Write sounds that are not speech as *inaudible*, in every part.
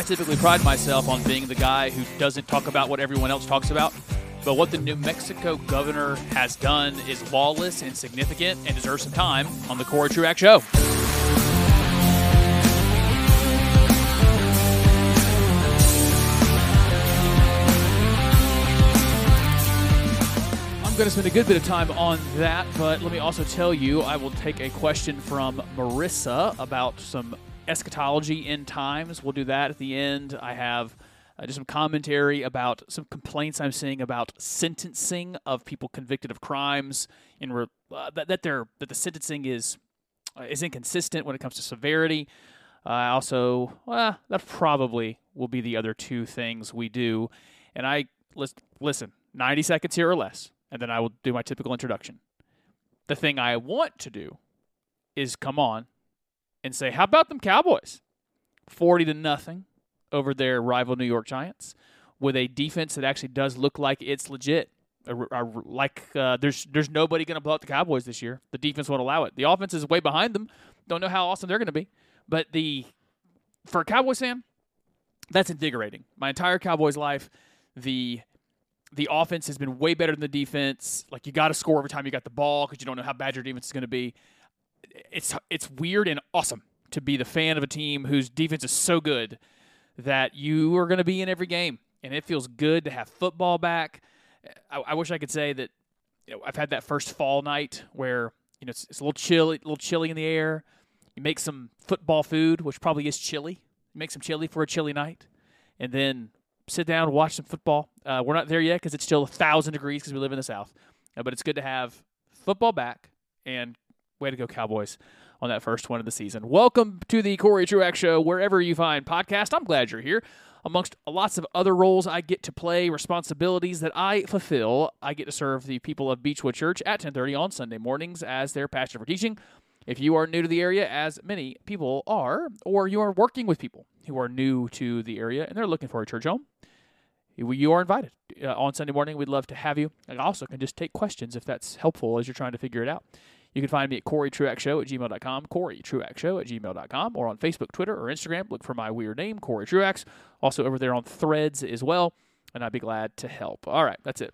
I typically pride myself on being the guy who doesn't talk about what everyone else talks about. But what the New Mexico governor has done is lawless and significant and deserves some time on the Cory Truax Show. I'm going to spend a good bit of time on that, but let me also tell you I will take a question from Marissa about some eschatology end times. We'll do that at the end. I have uh, just some commentary about some complaints I'm seeing about sentencing of people convicted of crimes in re- uh, that, that they're that the sentencing is uh, is inconsistent when it comes to severity. I also, well, that probably will be the other two things we do. And I listen, listen, 90 seconds here or less, and then I will do my typical introduction. The thing I want to do is come on and say, how about them Cowboys? 40 to nothing over their rival New York Giants with a defense that actually does look like it's legit. Like uh, there's there's nobody going to blow out the Cowboys this year. The defense won't allow it. The offense is way behind them. Don't know how awesome they're going to be. But the for a Cowboys fan, that's invigorating. My entire Cowboys life, the the offense has been way better than the defense. Like you got to score every time you got the ball because you don't know how bad your defense is going to be. It's it's weird and awesome to be the fan of a team whose defense is so good that you are going to be in every game, and it feels good to have football back. I, I wish I could say that you know, I've had that first fall night where you know it's, it's a little chilly, a little chilly in the air. You make some football food, which probably is chili. You make some chili for a chilly night, and then sit down, watch some football. Uh, we're not there yet because it's still a thousand degrees because we live in the South, uh, but it's good to have football back. And way to go, Cowboys! On that first one of the season. Welcome to the Cory Truax Show, wherever you find podcast. I'm glad you're here. Amongst lots of other roles I get to play, responsibilities that I fulfill, I get to serve the people of Beechwood Church at 10:30 on Sunday mornings as their pastor for teaching. If you are new to the area, as many people are, or you are working with people who are new to the area and they're looking for a church home, you are invited uh, on Sunday morning. We'd love to have you. I also can just take questions if that's helpful as you're trying to figure it out. You can find me at Cory Truax Show at gmail.com, Cory Truax Show at gmail.com, or on Facebook, Twitter, or Instagram. Look for my weird name, Cory Truax. Also over there on threads as well, and I'd be glad to help. All right, that's it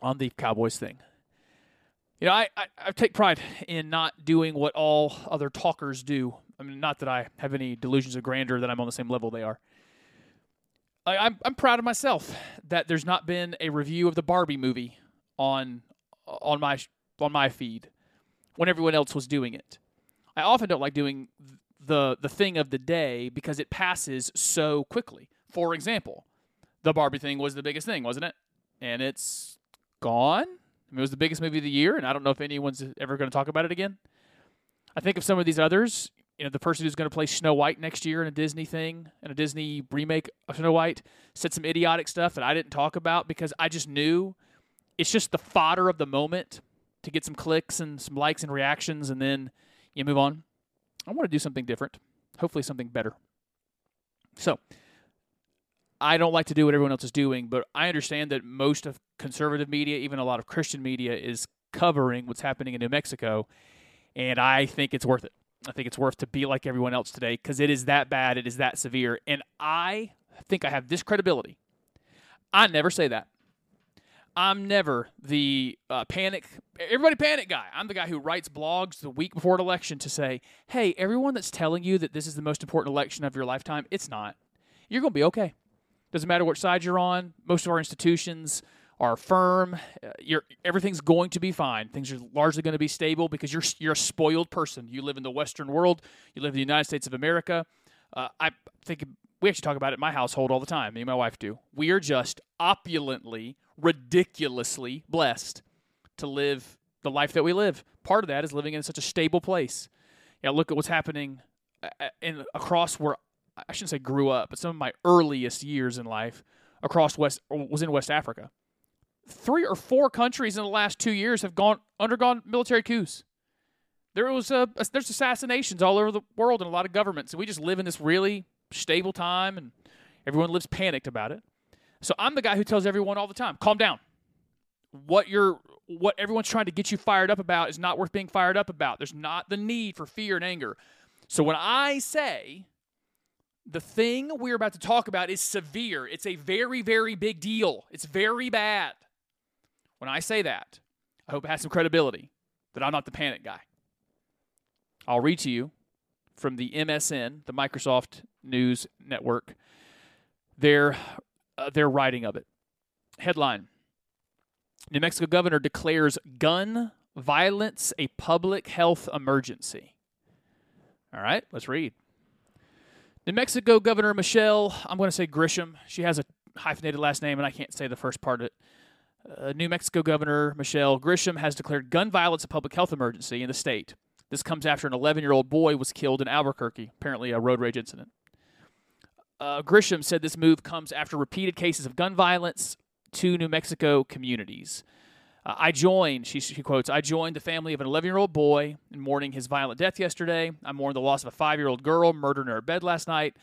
on the Cowboys thing. You know, I, I, I take pride in not doing what all other talkers do. I mean, not that I have any delusions of grandeur that I'm on the same level they are. I, I'm I'm proud of myself that there's not been a review of the Barbie movie on on my on my feed when everyone else was doing it. I often don't like doing the the thing of the day because it passes so quickly. For example, the Barbie thing was the biggest thing, wasn't it? And it's gone. I mean, it was the biggest movie of the year, and I don't know if anyone's ever going to talk about it again. I think of some of these others. You know, the person who's going to play Snow White next year in a Disney thing, in a Disney remake of Snow White, said some idiotic stuff that I didn't talk about because I just knew it's just the fodder of the moment to get some clicks and some likes and reactions, and then you move on. I want to do something different, hopefully something better. So, I don't like to do what everyone else is doing, but I understand that most of conservative media, even a lot of Christian media, is covering what's happening in New Mexico, and I think it's worth it. I think it's worth to be like everyone else today because it is that bad, it is that severe, and I think I have this credibility. I never say that. I'm never the uh, panic, everybody panic guy. I'm the guy who writes blogs the week before an election to say, hey, everyone that's telling you that this is the most important election of your lifetime, it's not. You're going to be okay. Doesn't matter which side you're on. Most of our institutions are firm. Uh, everything's going to be fine. Things are largely going to be stable because you're you're a spoiled person. You live in the Western world. You live in the United States of America. Uh, I think we actually talk about it in my household all the time. Me and my wife do. We are just opulently ridiculously blessed to live the life that we live. Part of that is living in such a stable place. Yeah, look at what's happening uh, uh, in across where I shouldn't say grew up, but some of my earliest years in life across West was in West Africa. Three or four countries in the last two years have gone undergone military coups. There was a, there's assassinations all over the world in a lot of governments, and we just live in this really stable time, and everyone lives panicked about it. So I'm the guy who tells everyone all the time, calm down. What you're what everyone's trying to get you fired up about is not worth being fired up about. There's not the need for fear and anger. So when I say The thing we're about to talk about is severe. It's a very, very big deal. It's very bad. When I say that, I hope it has some credibility that I'm not the panic guy. I'll read to you from the MSN, the Microsoft News Network, their, uh, their writing of it. Headline New Mexico governor declares gun violence a public health emergency. All right, let's read. New Mexico Governor Michelle, I'm going to say Grisham. She has a hyphenated last name, and I can't say the first part of it. Uh, New Mexico Governor Michelle Grisham has declared gun violence a public health emergency in the state. This comes after an 11 year old boy was killed in Albuquerque, apparently a road rage incident. Uh, Grisham said this move comes after repeated cases of gun violence to New Mexico communities. Uh, I joined, she, she quotes, I joined the family of an 11 year old boy in mourning his violent death yesterday. I mourned the loss of a five year old girl murdered in her bed last night.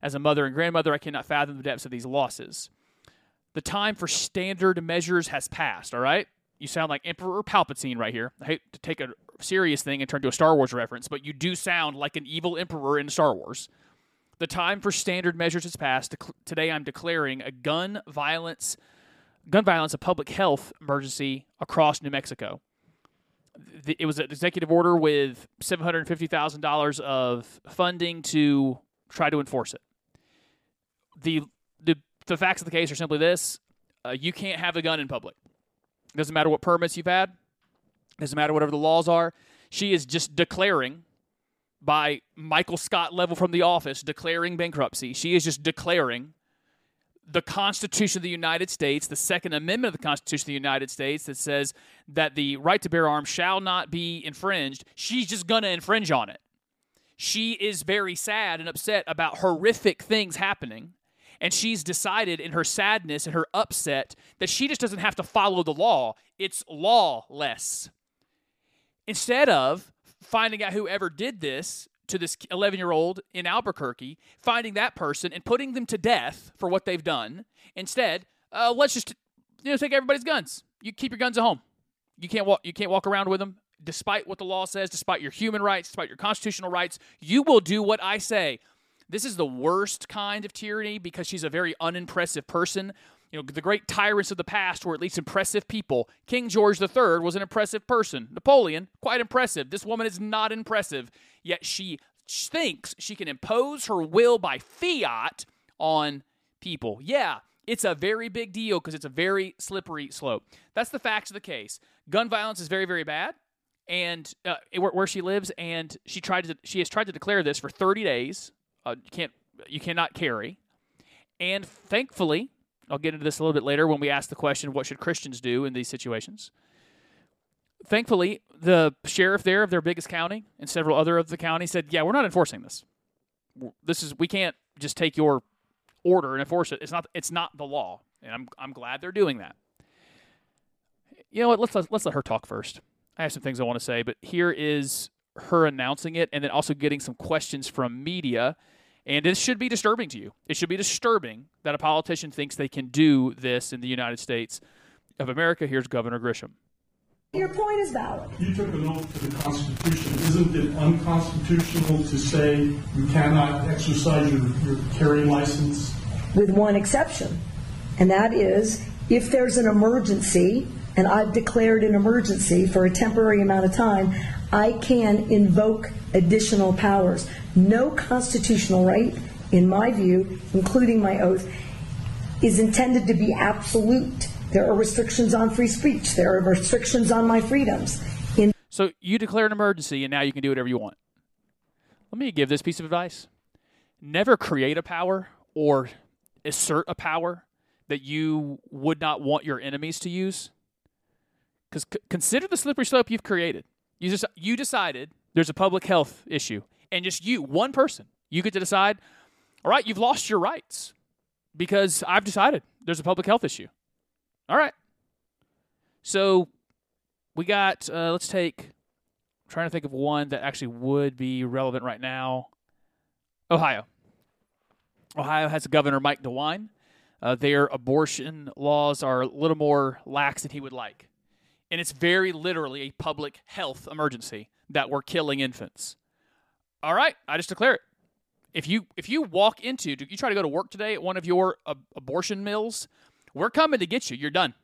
As a mother and grandmother, I cannot fathom the depths of these losses. The time for standard measures has passed, all right? You sound like Emperor Palpatine right here. I hate to take a serious thing and turn to a Star Wars reference, but you do sound like an evil emperor in Star Wars. The time for standard measures has passed. Today I'm declaring a gun violence gun violence a public health emergency across New Mexico. It was an executive order with $750,000 of funding to try to enforce it. The, the, the facts of the case are simply this uh, you can't have a gun in public. Doesn't matter what permits you've had, doesn't matter whatever the laws are. She is just declaring by Michael Scott level from the office, declaring bankruptcy. She is just declaring the Constitution of the United States, the Second Amendment of the Constitution of the United States that says that the right to bear arms shall not be infringed, she's just going to infringe on it. She is very sad and upset about horrific things happening. And she's decided in her sadness and her upset that she just doesn't have to follow the law. It's lawless. Instead of finding out whoever did this to this 11 year old in Albuquerque, finding that person and putting them to death for what they've done. Instead, uh, let's just you know take everybody's guns. You keep your guns at home. You can't walk. You can't walk around with them, despite what the law says, despite your human rights, despite your constitutional rights. You will do what I say. This is the worst kind of tyranny because she's a very unimpressive person. You know, the great tyrants of the past were at least impressive people. King George III was an impressive person. Napoleon, quite impressive. This woman is not impressive, yet she thinks she can impose her will by fiat on people. Yeah, it's a very big deal because it's a very slippery slope. That's the facts of the case. Gun violence is very, very bad, and uh, where, she lives, and she tried to she has tried to declare this for 30 days. Uh, can't you cannot carry, and thankfully, I'll get into this a little bit later when we ask the question, what should Christians do in these situations? Thankfully, the sheriff there of their biggest county and several other of the counties said, "Yeah, we're not enforcing this. This is we can't just take your order and enforce it. It's not it's not the law." And I'm I'm glad they're doing that. You know what? Let's let's, let's let her talk first. I have some things I want to say, but here is her announcing it and then also getting some questions from media and it should be disturbing to you. It should be disturbing that a politician thinks they can do this in the United States of America. Here's Governor Grisham. Your point is valid. You took an oath to the Constitution. Isn't it unconstitutional to say you cannot exercise your, your carrying license? With one exception, and that is if there's an emergency and I've declared an emergency for a temporary amount of time, I can invoke additional powers. No constitutional right, in my view, including my oath, is intended to be absolute. There are restrictions on free speech. There are restrictions on my freedoms. In- so you declare an emergency, and now you can do whatever you want. Let me give this piece of advice: never create a power or assert a power that you would not want your enemies to use. Because c- consider the slippery slope you've created. You just you decided there's a public health issue, and just you, one person, you get to decide. All right, you've lost your rights because I've decided there's a public health issue. All right. So we got. Uh, let's take. I'm trying to think of one that actually would be relevant right now. Ohio. Ohio has governor, Mike DeWine. Uh, their abortion laws are a little more lax than he would like and it's very literally a public health emergency that we're killing infants. All right, I just declare it. If you if you walk into you try to go to work today at one of your uh, abortion mills, we're coming to get you. You're done.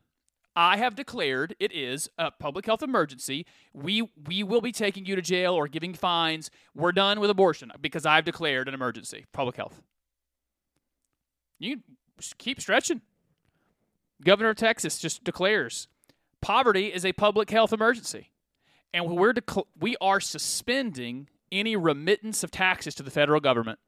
I have declared it is a public health emergency. We we will be taking you to jail or giving fines. We're done with abortion because I've declared an emergency. Public health. You keep stretching. Governor of Texas just declares poverty is a public health emergency, and we're dec- we are suspending any remittance of taxes to the federal government.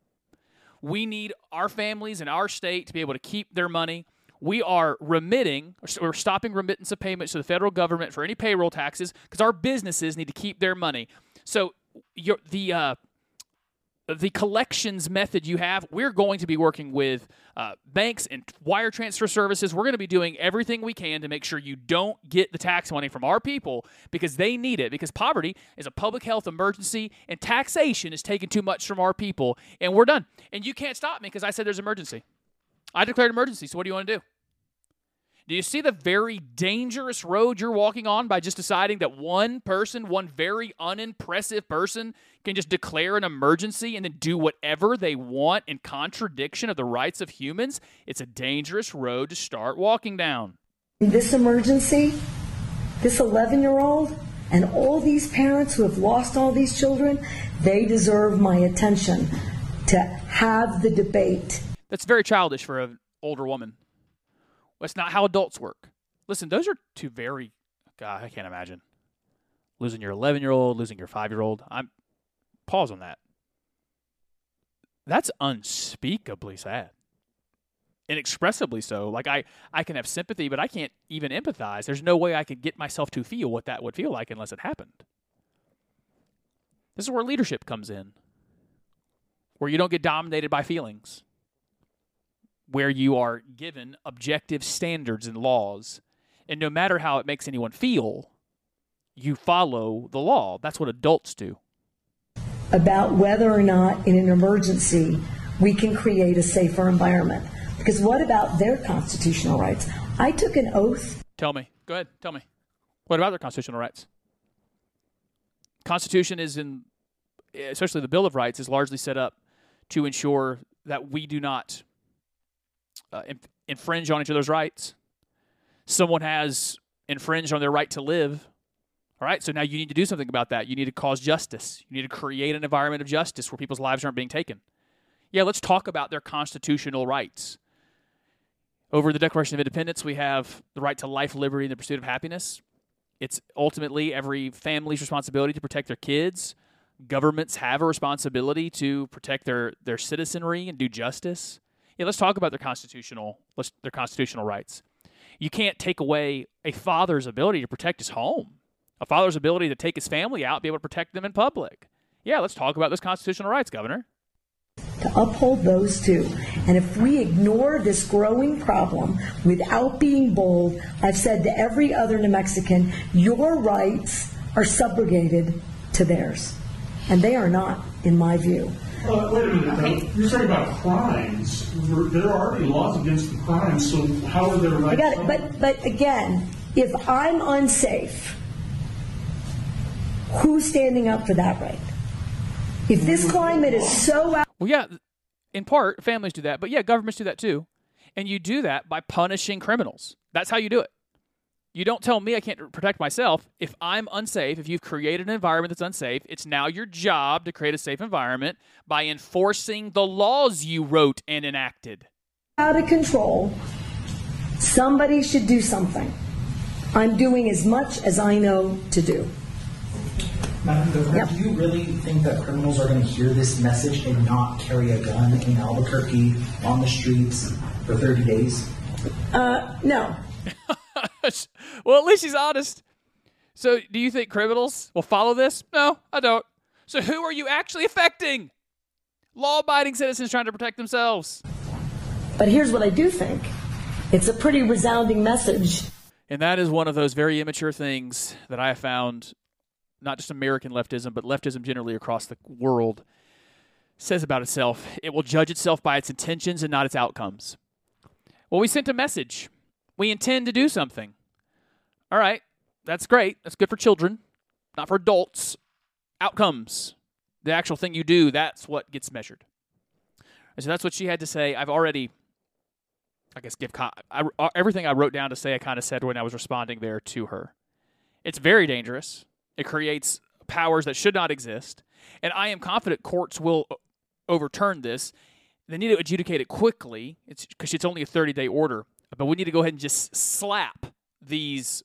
We need our families and our state to be able to keep their money we are remitting or stopping remittance of payments to the federal government for any payroll taxes because our businesses need to keep their money. So your, the uh, the collections method you have, we're going to be working with uh, banks and wire transfer services. We're going to be doing everything we can to make sure you don't get the tax money from our people because they need it. Because poverty is a public health emergency and taxation is taking too much from our people. And we're done. And you can't stop me because I said there's emergency. I declared emergency. So what do you want to do? Do you see the very dangerous road you're walking on by just deciding that one person, one very unimpressive person, can just declare an emergency and then do whatever they want in contradiction of the rights of humans? It's a dangerous road to start walking down. This emergency, this 11 year old, and all these parents who have lost all these children, they deserve my attention to have the debate that's very childish for an older woman. That's not how adults work. Listen, those are two very God, I can't imagine. Losing your 11 year old, losing your five year old. I'm pause on that. That's unspeakably sad. Inexpressibly so. Like I, I can have sympathy, but I can't even empathize. There's no way I could get myself to feel what that would feel like unless it happened. This is where leadership comes in. Where you don't get dominated by feelings where you are given objective standards and laws, and no matter how it makes anyone feel, you follow the law. That's what adults do. About whether or not in an emergency we can create a safer environment. Because what about their constitutional rights? I took an oath. Tell me. Go ahead. Tell me. What about their constitutional rights? Constitution is in, especially the Bill of Rights, is largely set up to ensure that we do not uh, infringe on each other's rights. Someone has infringed on their right to live. All right, so now you need to do something about that. You need to cause justice. You need to create an environment of justice where people's lives aren't being taken. Yeah, let's talk about their constitutional rights. Over the Declaration of Independence, we have the right to life, liberty, and the pursuit of happiness. It's ultimately every family's responsibility to protect their kids. Governments have a responsibility to protect their, their citizenry and do justice yeah, let's talk about their constitutional their constitutional rights. You can't take away a father's ability to protect his home, a father's ability to take his family out, be able to protect them in public. Yeah, let's talk about those constitutional rights, Governor. To uphold those two. And if we ignore this growing problem without being bold, I've said to every other New Mexican, your rights are subrogated to theirs. And they are not, in my view. Uh, wait a minute. Okay. You're talking about crimes. There are already laws against the crimes, so how are there rights? I got it. But, but again, if I'm unsafe, who's standing up for that right? If this climate is so out. Well, yeah, in part, families do that, but yeah, governments do that too. And you do that by punishing criminals. That's how you do it. You don't tell me I can't protect myself. If I'm unsafe, if you've created an environment that's unsafe, it's now your job to create a safe environment by enforcing the laws you wrote and enacted. Out of control. Somebody should do something. I'm doing as much as I know to do. Madam Governor, yep. do you really think that criminals are going to hear this message and not carry a gun in Albuquerque on the streets for 30 days? Uh, no. *laughs* *laughs* well, at least he's honest. So, do you think criminals will follow this? No, I don't. So, who are you actually affecting? Law abiding citizens trying to protect themselves. But here's what I do think it's a pretty resounding message. And that is one of those very immature things that I have found, not just American leftism, but leftism generally across the world says about itself. It will judge itself by its intentions and not its outcomes. Well, we sent a message we intend to do something. All right, that's great. That's good for children, not for adults. Outcomes, the actual thing you do, that's what gets measured. And so that's what she had to say. I've already, I guess, give I, I, everything I wrote down to say. I kind of said when I was responding there to her. It's very dangerous. It creates powers that should not exist, and I am confident courts will uh, overturn this. They need to adjudicate it quickly. It's because it's only a 30 day order, but we need to go ahead and just slap these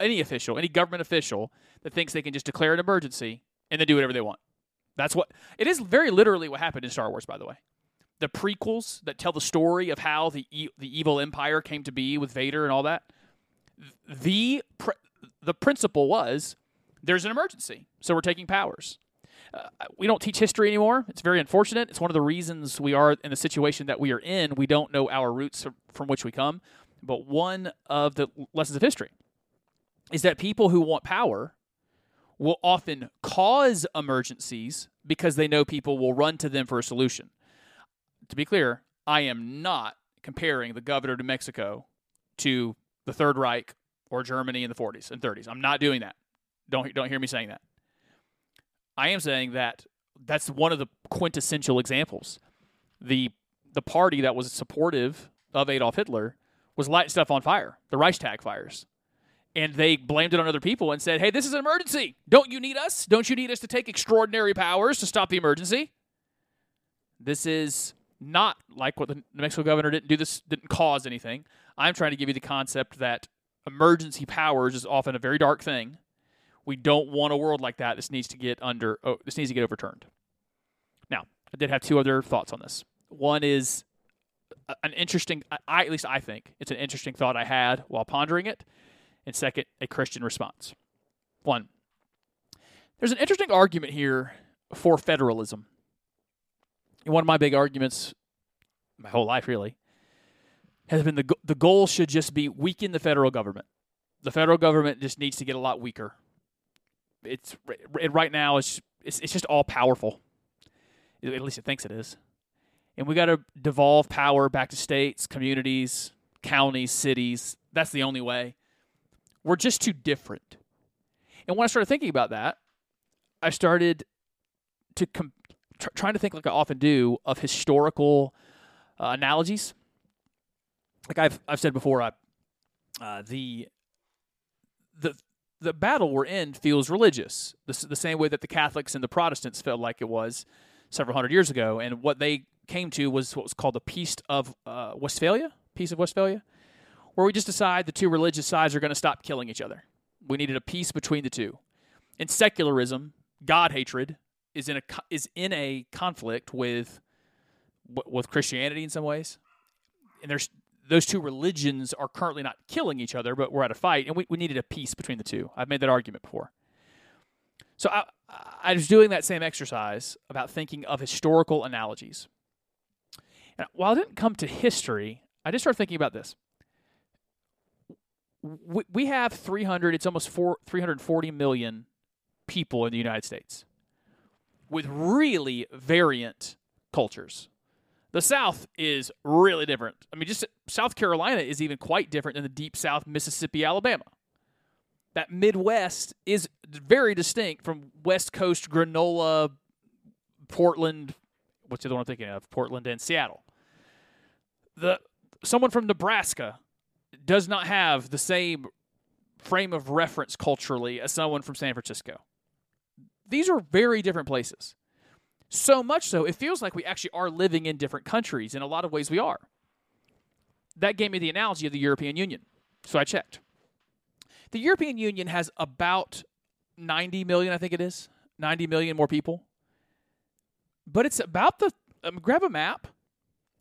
any official, any government official that thinks they can just declare an emergency and then do whatever they want. That's what it is. Very literally, what happened in Star Wars, by the way. The prequels that tell the story of how the e- the evil empire came to be with Vader and all that. The pr- the principle was there's an emergency, so we're taking powers. Uh, we don't teach history anymore. It's very unfortunate. It's one of the reasons we are in the situation that we are in. We don't know our roots from which we come. But one of the lessons of history is that people who want power will often cause emergencies because they know people will run to them for a solution. To be clear, I am not comparing the governor of Mexico to the Third Reich or Germany in the 40s and 30s. I'm not doing that. Don't don't hear me saying that. I am saying that that's one of the quintessential examples. The the party that was supportive of Adolf Hitler was lighting stuff on fire, the Reichstag fires. And they blamed it on other people and said, hey, this is an emergency. Don't you need us? Don't you need us to take extraordinary powers to stop the emergency? This is not like what the New Mexico governor didn't do this, didn't cause anything. I'm trying to give you the concept that emergency powers is often a very dark thing we don't want a world like that. This needs to get under. Oh, this needs to get overturned. Now, I did have two other thoughts on this. One is an interesting. I at least I think it's an interesting thought I had while pondering it. And second, a Christian response. One, there's an interesting argument here for federalism. One of my big arguments, my whole life really, has been the the goal should just be weaken the federal government. The federal government just needs to get a lot weaker it's right now it's it's, it's just all powerful. At least it thinks it is. And we got to devolve power back to states, communities, counties, cities. That's the only way. We're just too different. And when I started thinking about that, I started to com- tr- trying to think like I often do of historical uh, analogies. Like I've I've said before, I, uh, the the the battle we're in feels religious, the, the same way that the Catholics and the Protestants felt like it was several hundred years ago. And what they came to was what was called the Peace of uh, Westphalia, Peace of Westphalia, where we just decide the two religious sides are going to stop killing each other. We needed a peace between the two. And secularism, God hatred is in a is in a conflict with with Christianity in some ways, and there's those two religions are currently not killing each other, but we're at a fight, and we, we needed a peace between the two. I've made that argument before. So I, I was doing that same exercise about thinking of historical analogies. And while I didn't come to history, I just started thinking about this. We, we have 300, it's almost four, 340 million people in the United States with really variant cultures. The South is really different. I mean, just South Carolina is even quite different than the deep South, Mississippi, Alabama. That Midwest is very distinct from West Coast, granola, Portland. What's the other one I'm thinking of? Portland and Seattle. The someone from Nebraska does not have the same frame of reference culturally as someone from San Francisco. These are very different places. So much so, it feels like we actually are living in different countries. In a lot of ways, we are. That gave me the analogy of the European Union. So I checked. The European Union has about 90 million, I think it is, 90 million more people. But it's about the, um, grab a map,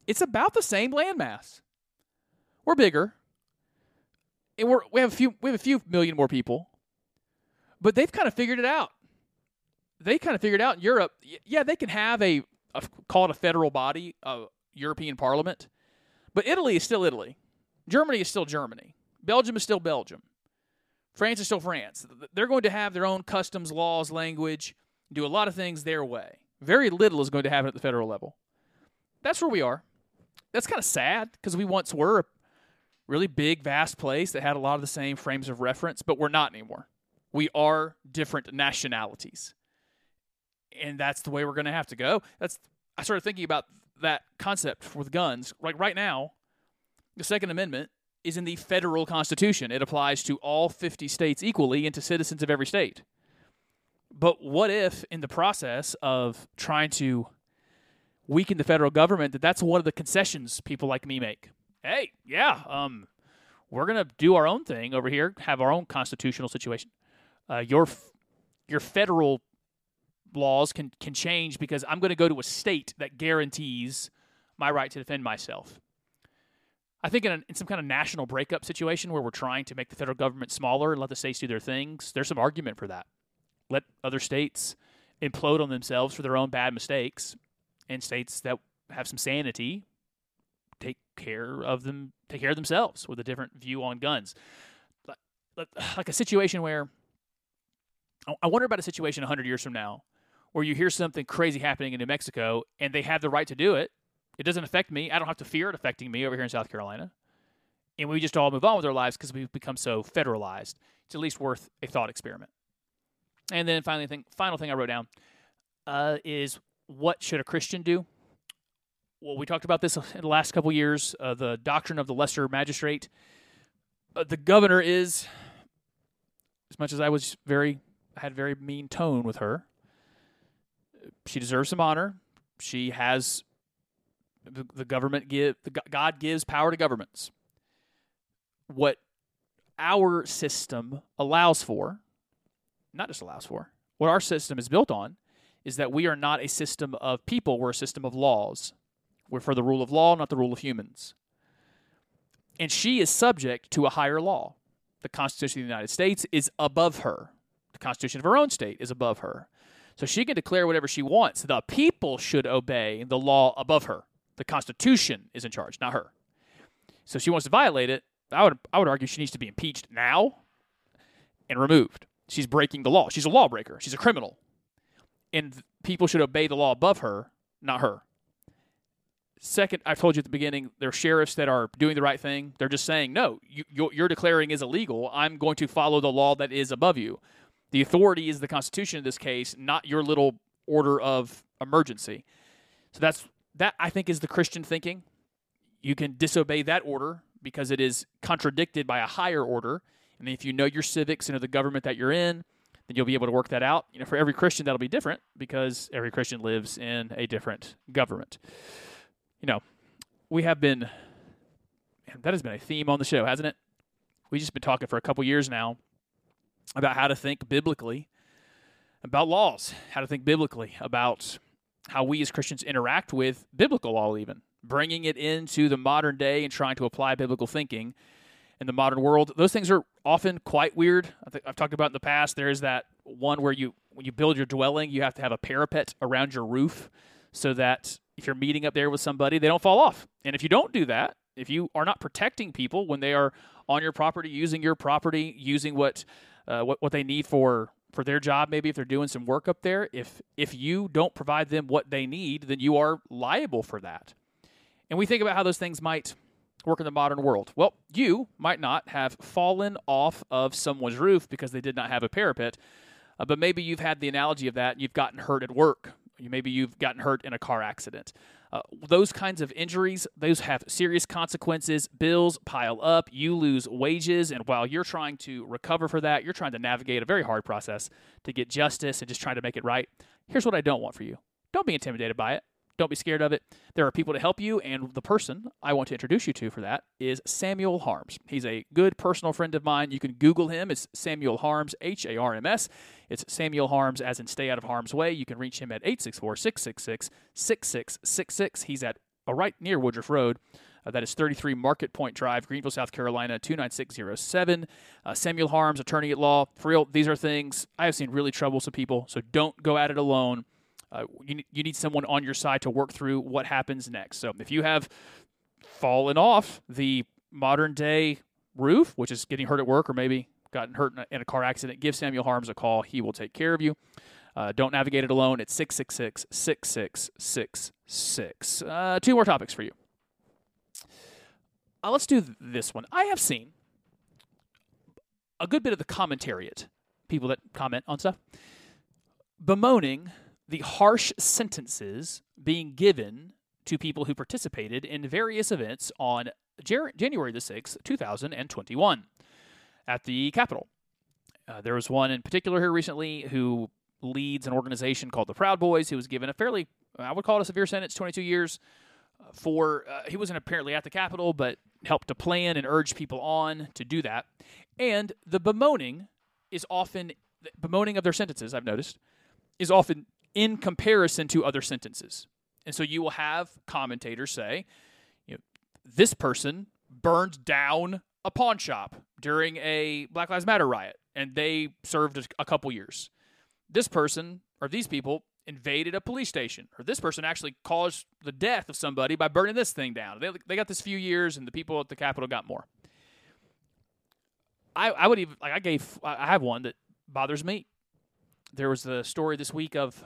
it's about the same landmass. We're bigger. And we're, we have a few we have a few million more people. But they've kind of figured it out they kind of figured out in Europe, yeah, they can have a, a call it a federal body, a European Parliament, but Italy is still Italy. Germany is still Germany. Belgium is still Belgium. France is still France. They're going to have their own customs, laws, language, do a lot of things their way. Very little is going to happen at the federal level. That's where we are. That's kind of sad because we once were really big, vast place that had a lot of the same frames of reference, but we're not anymore. We are different nationalities and that's the way we're going to have to go. That's I started thinking about that concept with guns. Like right now, the Second Amendment is in the federal constitution. It applies to all 50 states equally and to citizens of every state. But what if, in the process of trying to weaken the federal government, that that's one of the concessions people like me make? Hey, yeah, um, we're gonna do our own thing over here, have our own constitutional situation. Uh, your your federal laws can can change because I'm going to go to a state that guarantees my right to defend myself. I think in, a, in some kind of national breakup situation where we're trying to make the federal government smaller and let the states do their things, there's some argument for that. Let other states implode on themselves for their own bad mistakes, and states that have some sanity take care of them, take care of themselves with a different view on guns. Like a situation where I wonder about a situation 100 years from now where you hear something crazy happening in New Mexico and they have the right to do it. It doesn't affect me. I don't have to fear it affecting me over here in South Carolina. And we just all move on with our lives because we've become so federalized. It's at least worth a thought experiment. And then finally, thing, final thing I wrote down uh, is what should a Christian do? Well, we talked about this *laughs* in the last couple years. Uh, the doctrine of the lesser magistrate. Uh, the governor is, as much as I was very, had very mean tone with her. She deserves some honor. She has the, the government give the, God gives power to governments. What our system allows for, not just allows for, what our system is built on is that we are not a system of people, we're a system of laws. We're for the rule of law, not the rule of humans. And she is subject to a higher law. The Constitution of the United States is above her. The Constitution of her own state is above her. So she can declare whatever she wants. The people should obey the law above her. The Constitution is in charge, not her. So she wants to violate it. I would I would argue she needs to be impeached now and removed. She's breaking the law. She's a lawbreaker. She's a criminal. And people should obey the law above her, not her. Second, I've told you at the beginning, there are sheriffs that are doing the right thing. They're just saying, no, you, you're declaring is illegal. I'm going to follow the law that is above you. The authority is the Constitution in this case, not your little order of emergency. So that's that I think is the Christian thinking. You can disobey that order because it is contradicted by a higher order. And if you know your civics and know the government that you're in, then you'll be able to work that out. You know, for every Christian that'll be different because every Christian lives in a different government. You know, we have been man, that has been a theme on the show, hasn't it? We've just been talking for a couple years now about how to think biblically about laws, how to think biblically about how we as Christians interact with biblical law, even bringing it into the modern day and trying to apply biblical thinking in the modern world. Those things are often quite weird. I think I've talked about in the past. There is that one where you, when you build your dwelling, you have to have a parapet around your roof so that if you're meeting up there with somebody, they don't fall off. And if you don't do that, if you are not protecting people when they are on your property, using your property, using what uh, what what they need for for their job maybe if they're doing some work up there if if you don't provide them what they need then you are liable for that. And we think about how those things might work in the modern world. Well you might not have fallen off of someone's roof because they did not have a parapet uh, but maybe you've had the analogy of that and you've gotten hurt at work maybe you've gotten hurt in a car accident uh, those kinds of injuries, those have serious consequences. Bills pile up. You lose wages. And while you're trying to recover for that, you're trying to navigate a very hard process to get justice and just trying to make it right. Here's what I don't want for you don't be intimidated by it. Don't be scared of it. There are people to help you, and the person I want to introduce you to for that is Samuel Harms. He's a good personal friend of mine. You can Google him. It's Samuel Harms, H A R M S. It's Samuel Harms, as in stay out of harm's way. You can reach him at 864 666 6666. He's at uh, right near Woodruff Road. Uh, that is 33 Market Point Drive, Greenville, South Carolina, 29607. Uh, Samuel Harms, attorney at law. For real, these are things I have seen really troublesome people, so don't go at it alone. Uh, you, you need someone on your side to work through what happens next. So if you have fallen off the modern day roof, which is getting hurt at work or maybe gotten hurt in a, in a car accident, give Samuel Harms a call. He will take care of you. Uh, don't navigate it alone. It's 666 6666. Uh, two more topics for you. Uh, let's do this one. I have seen a good bit of the commentariat, people that comment on stuff, bemoaning the harsh sentences being given to people who participated in various events on January the 6th, 2021, at the Capitol. Uh, there was one in particular here recently who leads an organization called the Proud Boys, who was given a fairly, I would call it a severe sentence, 22 years uh, for, uh, he wasn't apparently at the Capitol, but helped to plan and urge people on to do that. And the bemoaning is often, the bemoaning of their sentences, I've noticed, is often in comparison to other sentences. And so you will have commentators say, you know, this person burned down a pawn shop during a Black Lives Matter riot and they served a, couple years. This person or these people invaded a police station, or this person actually caused the death of somebody by burning this thing down. They, they got this few years, and the people at the Capitol got more. I, I would even like I gave I have one that bothers me. There was a story this week of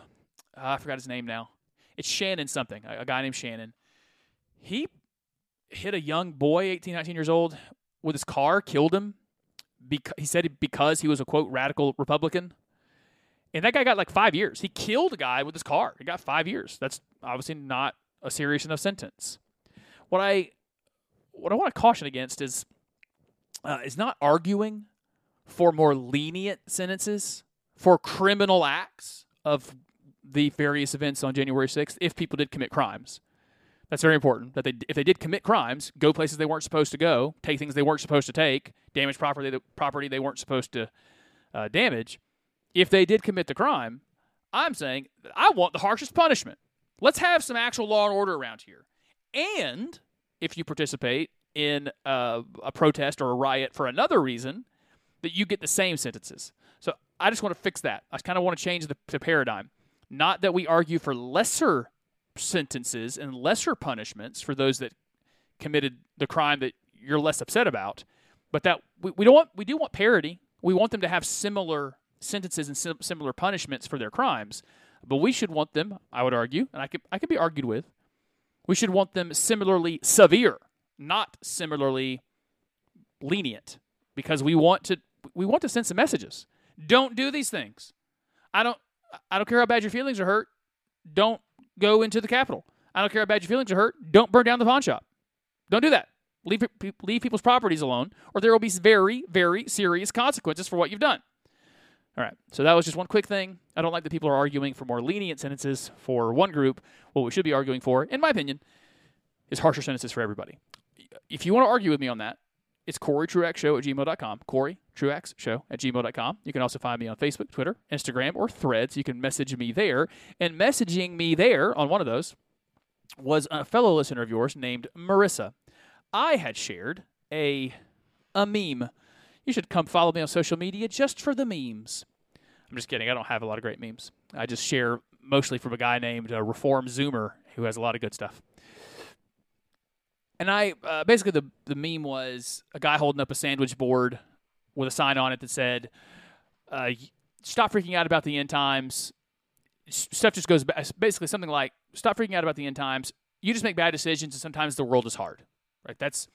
uh, I forgot his name now. It's Shannon something, a, guy named Shannon. He hit a young boy, 18, 19 years old, with his car, killed him. Because he said because he was a quote radical Republican. And that guy got like five years. He killed a guy with his car. He got five years. That's obviously not a serious enough sentence. What I what I want to caution against is uh, is not arguing for more lenient sentences for criminal acts of the various events on January 6th if people did commit crimes. That's very important. That they, if they did commit crimes, go places they weren't supposed to go, take things they weren't supposed to take, damage property the property they weren't supposed to uh, damage. If they did commit the crime, I'm saying I want the harshest punishment. Let's have some actual law and order around here. And if you participate in a, a protest or a riot for another reason, that you get the same sentences. So I just want to fix that. I kind of want to change the, the paradigm. Not that we argue for lesser sentences and lesser punishments for those that committed the crime that you're less upset about, but that we, we don't want we do want parity. We want them to have similar sentences and sim- similar punishments for their crimes, but we should want them, I would argue, and I could I could be argued with, we should want them similarly severe, not similarly lenient, because we want to we want to send some messages. Don't do these things. I don't I don't care how bad your feelings are hurt. Don't go into the Capitol. I don't care how bad your feelings are hurt. Don't burn down the pawn shop. Don't do that. Leave, leave people's properties alone, or there will be very, very serious consequences for what you've done. All right, so that was just one quick thing. I don't like that people are arguing for more lenient sentences for one group. What we should be arguing for, in my opinion, is harsher sentences for everybody. If you want to argue with me on that, it's Cory Truax Show at gmail.com. Cory Truax Show at gmail.com. You can also find me on Facebook, Twitter, Instagram, or Threads. You can message me there. And messaging me there on one of those was a fellow listener of yours named Marissa. I had shared a a meme. You should come follow me on social media just for the memes. I'm just kidding. I don't have a lot of great memes. I just share mostly from a guy named uh, Reform Zoomer who has a lot of good stuff. And I uh, basically the the meme was a guy holding up a sandwich board with a sign on it that said, uh, "Stop freaking out about the end times." Stuff just goes basically something like, "Stop freaking out about the end times. You just make bad decisions, and sometimes the world is hard." Right? That's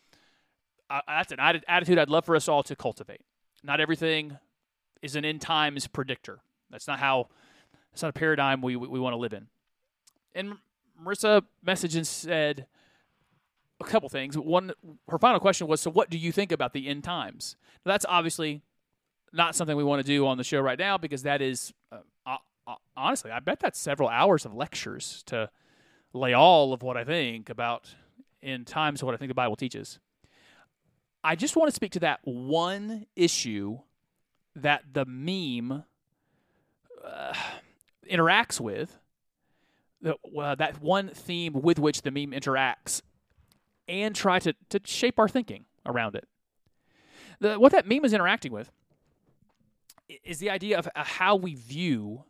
uh, that's an attitude I'd love for us all to cultivate. Not everything is an end times predictor. That's not how. That's not a paradigm we we, we want to live in. And Marissa messaged and said a couple things. One, her final question was, "So, what do you think about the end times?" Now, that's obviously not something we want to do on the show right now because that is, uh, uh, honestly, I bet that's several hours of lectures to lay all of what I think about end times, what I think the Bible teaches. I just want to speak to that one issue that the meme uh, interacts with. The, uh, that one theme with which the meme interacts and try to, to shape our thinking around it. The, what that meme is interacting with is the idea of uh, how we view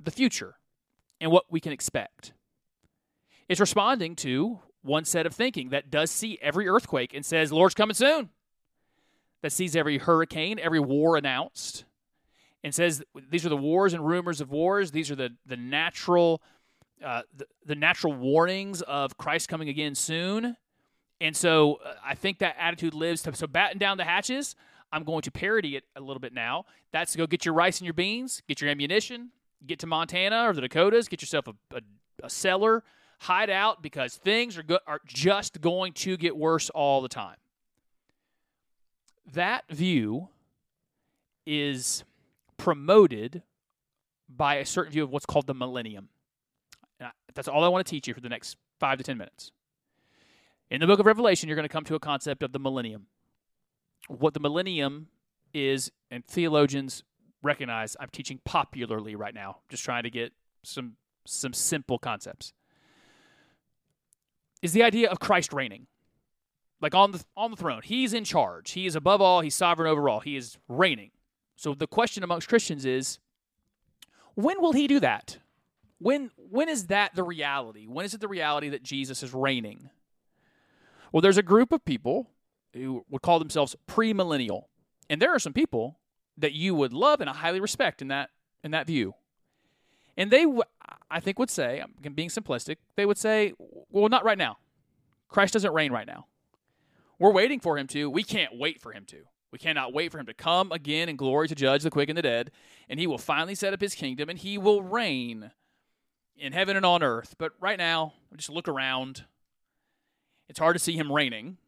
the future and what we can expect. It's responding to one set of thinking that does see every earthquake and says, Lord's coming soon. That sees every hurricane, every war announced, and says, These are the wars and rumors of wars. These are the, the natural uh, the, the natural warnings of Christ coming again soon. And so uh, I think that attitude lives. To, so batten down the hatches. I'm going to parody it a little bit now. That's to go get your rice and your beans, get your ammunition, get to Montana or the Dakotas, get yourself a, a, a cellar, hide out because things are go- are just going to get worse all the time. That view is promoted by a certain view of what's called the millennium. That's all I want to teach you for the next five to ten minutes. In the book of Revelation, you're going to come to a concept of the millennium. What the millennium is, and theologians recognize I'm teaching popularly right now, just trying to get some some simple concepts. Is the idea of Christ reigning. Like on the on the throne. He's in charge. He is above all, he's sovereign over all. He is reigning. So the question amongst Christians is when will he do that? When when is that the reality? When is it the reality that Jesus is reigning? Well, there's a group of people who would call themselves premillennial. And there are some people that you would love and highly respect in that in that view. And they, I think, would say, I'm being simplistic, they would say, well, not right now. Christ doesn't reign right now. We're waiting for him to. We can't wait for him to. We cannot wait for him to come again in glory to judge the quick and the dead. And he will finally set up his kingdom and he will reign in heaven and on earth. But right now, just look around. It's hard to see him reigning.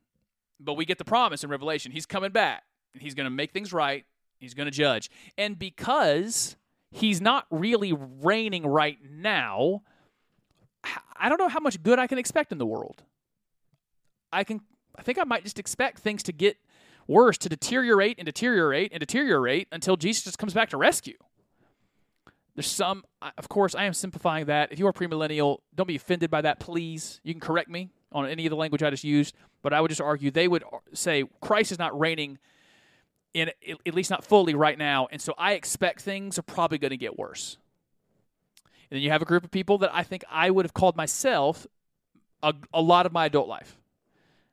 But we get the promise in Revelation. He's coming back. And he's going to make things right. He's going to judge. And because he's not really reigning right now, I don't know how much good I can expect in the world. I can I think I might just expect things to get worse, to deteriorate and deteriorate and deteriorate until Jesus just comes back to rescue. There's some, of course, I am simplifying that. If you are premillennial, don't be offended by that, please. You can correct me on any of the language I just used, but I would just argue they would say Christ is not reigning in at least not fully right now, and so I expect things are probably going to get worse. And then you have a group of people that I think I would have called myself a, a lot of my adult life.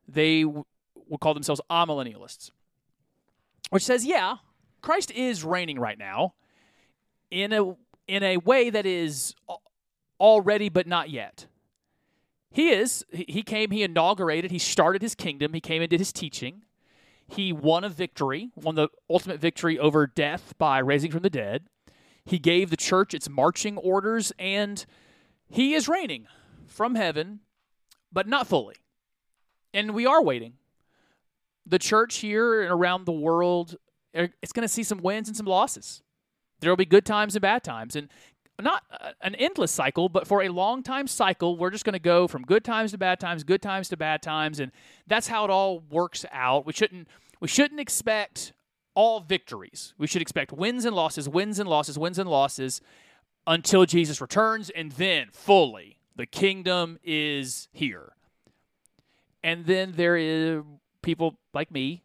They w- would call themselves amillennialists, which says, yeah, Christ is reigning right now in a in a way that is already but not yet. He is. He came, he inaugurated, he started his kingdom, he came and did his teaching. He won a victory, won the ultimate victory over death by raising from the dead. He gave the church its marching orders, and he is reigning from heaven, but not fully. And we are waiting. The church here and around the world, eh, it's going to see some wins and some losses. There will be good times and bad times. And not uh, an endless cycle, but for a long time cycle, we're just going to go from good times to bad times, good times to bad times, and that's how it all works out. We shouldn't we shouldn't expect all victories. We should expect wins and losses, wins and losses, wins and losses until Jesus returns, and then fully the kingdom is here. And then there is people like me.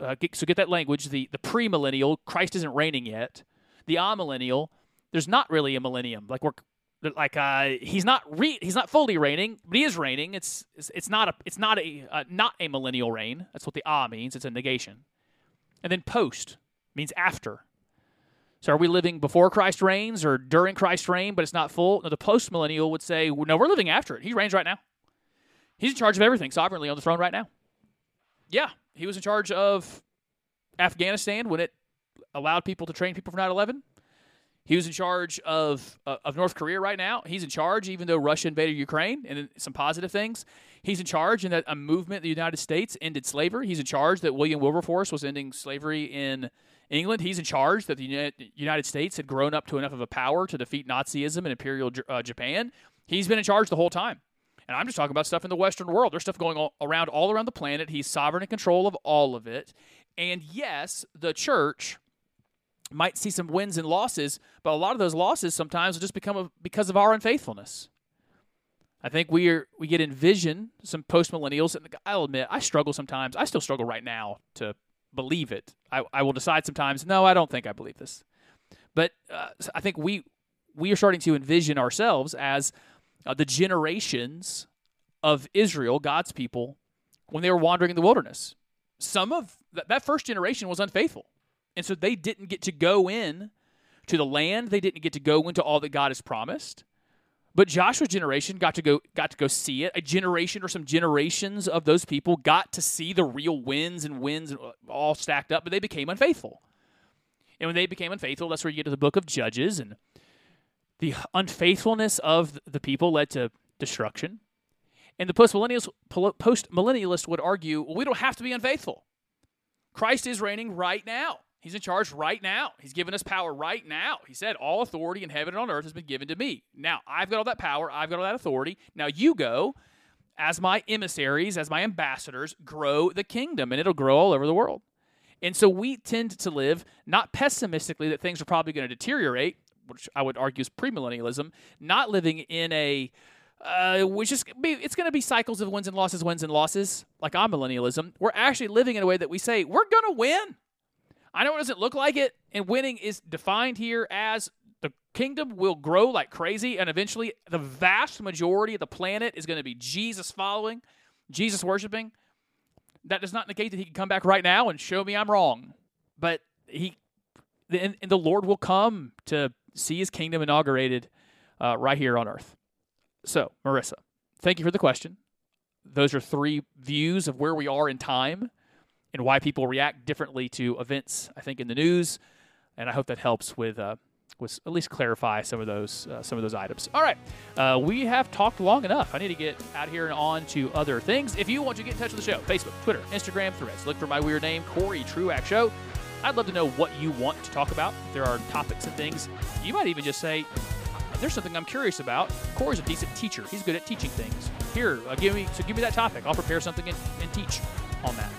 Uh, get, so get that language. The the premillennial, Christ isn't reigning yet. The amillennial, there's not really a millennium. Like we're like uh, he's not re- he's not fully reigning, but he is reigning. It's it's, it's not a it's not a uh, not a millennial reign. That's what the ah means. It's a negation. And then post means after. So are we living before Christ reigns or during Christ's reign, but it's not full? No, the post millennial would say, no, we're living after it. He reigns right now. He's in charge of everything sovereignly on the throne right now. Yeah, he was in charge of Afghanistan when it allowed people to train people for 9 11. He was in charge of uh, of North Korea right now. He's in charge, even though Russia invaded Ukraine, and some positive things. He's in charge in that a movement in the United States ended slavery. He's in charge that William Wilberforce was ending slavery in England. He's in charge that the United States had grown up to enough of a power to defeat Nazism and Imperial uh, Japan. He's been in charge the whole time. And I'm just talking about stuff in the Western world. There's stuff going all around all around the planet. He's sovereign in control of all of it. And yes, the church might see some wins and losses, but a lot of those losses sometimes will just become because of our unfaithfulness. I think we are we get envision some post millennials, and I'll admit I struggle sometimes. I still struggle right now to believe it. I, I will decide sometimes, no, I don't think I believe this. But uh, I think we we are starting to envision ourselves as uh, the generations of Israel, God's people, when they were wandering in the wilderness. Some of th- that first generation was unfaithful. And so they didn't get to go in to the land. They didn't get to go into all that God has promised. But Joshua's generation got to go got to go see it. A generation or some generations of those people got to see the real wins and wins and all stacked up, but they became unfaithful. And when they became unfaithful, that's where you get to the book of Judges and the unfaithfulness of the people led to destruction. And the postmillennialist, postmillennialist would argue, well, we don't have to be unfaithful. Christ is reigning right now. He's in charge right now. He's given us power right now. He said, All authority in heaven and on earth has been given to me. Now, I've got all that power. I've got all that authority. Now, you go as my emissaries, as my ambassadors, grow the kingdom, and it'll grow all over the world. And so we tend to live not pessimistically that things are probably going to deteriorate, which I would argue is premillennialism, not living in a uh, which is it's going to be cycles of wins and losses, wins and losses, like amillennialism. We're actually living in a way that we say we're going to win. I know it doesn't look like it, and winning is defined here as the kingdom will grow like crazy, and eventually the vast majority of the planet is going to be Jesus following, Jesus worshiping. That does not negate that he can come back right now and show me I'm wrong, but he and, and the Lord will come to see his kingdom inaugurated uh, right here on earth. So, Marissa, thank you for the question. Those are three views of where we are in time and why people react differently to events, I think, in the news. And I hope that helps with. Uh, with at least clarify some of those uh, some of those items. All right, uh, we have talked long enough. I need to get out here and on to other things. If you want to get in touch with the show, Facebook, Twitter, Instagram, Threads, look for my weird name, Cory Truax Show. I'd love to know what you want to talk about. If there are topics and things. You might even just say, "There's something I'm curious about." Cory's a decent teacher. He's good at teaching things. Here, uh, give me so give me that topic. I'll prepare something and, and teach on that.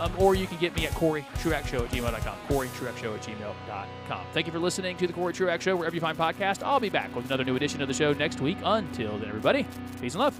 Um, or you can get me at Cory Truax Show at gmail.com. Show at gmail.com. Thank you for listening to the Cory Truax Show, wherever you find podcasts. I'll be back with another new edition of the show next week. Until then, everybody, peace and love.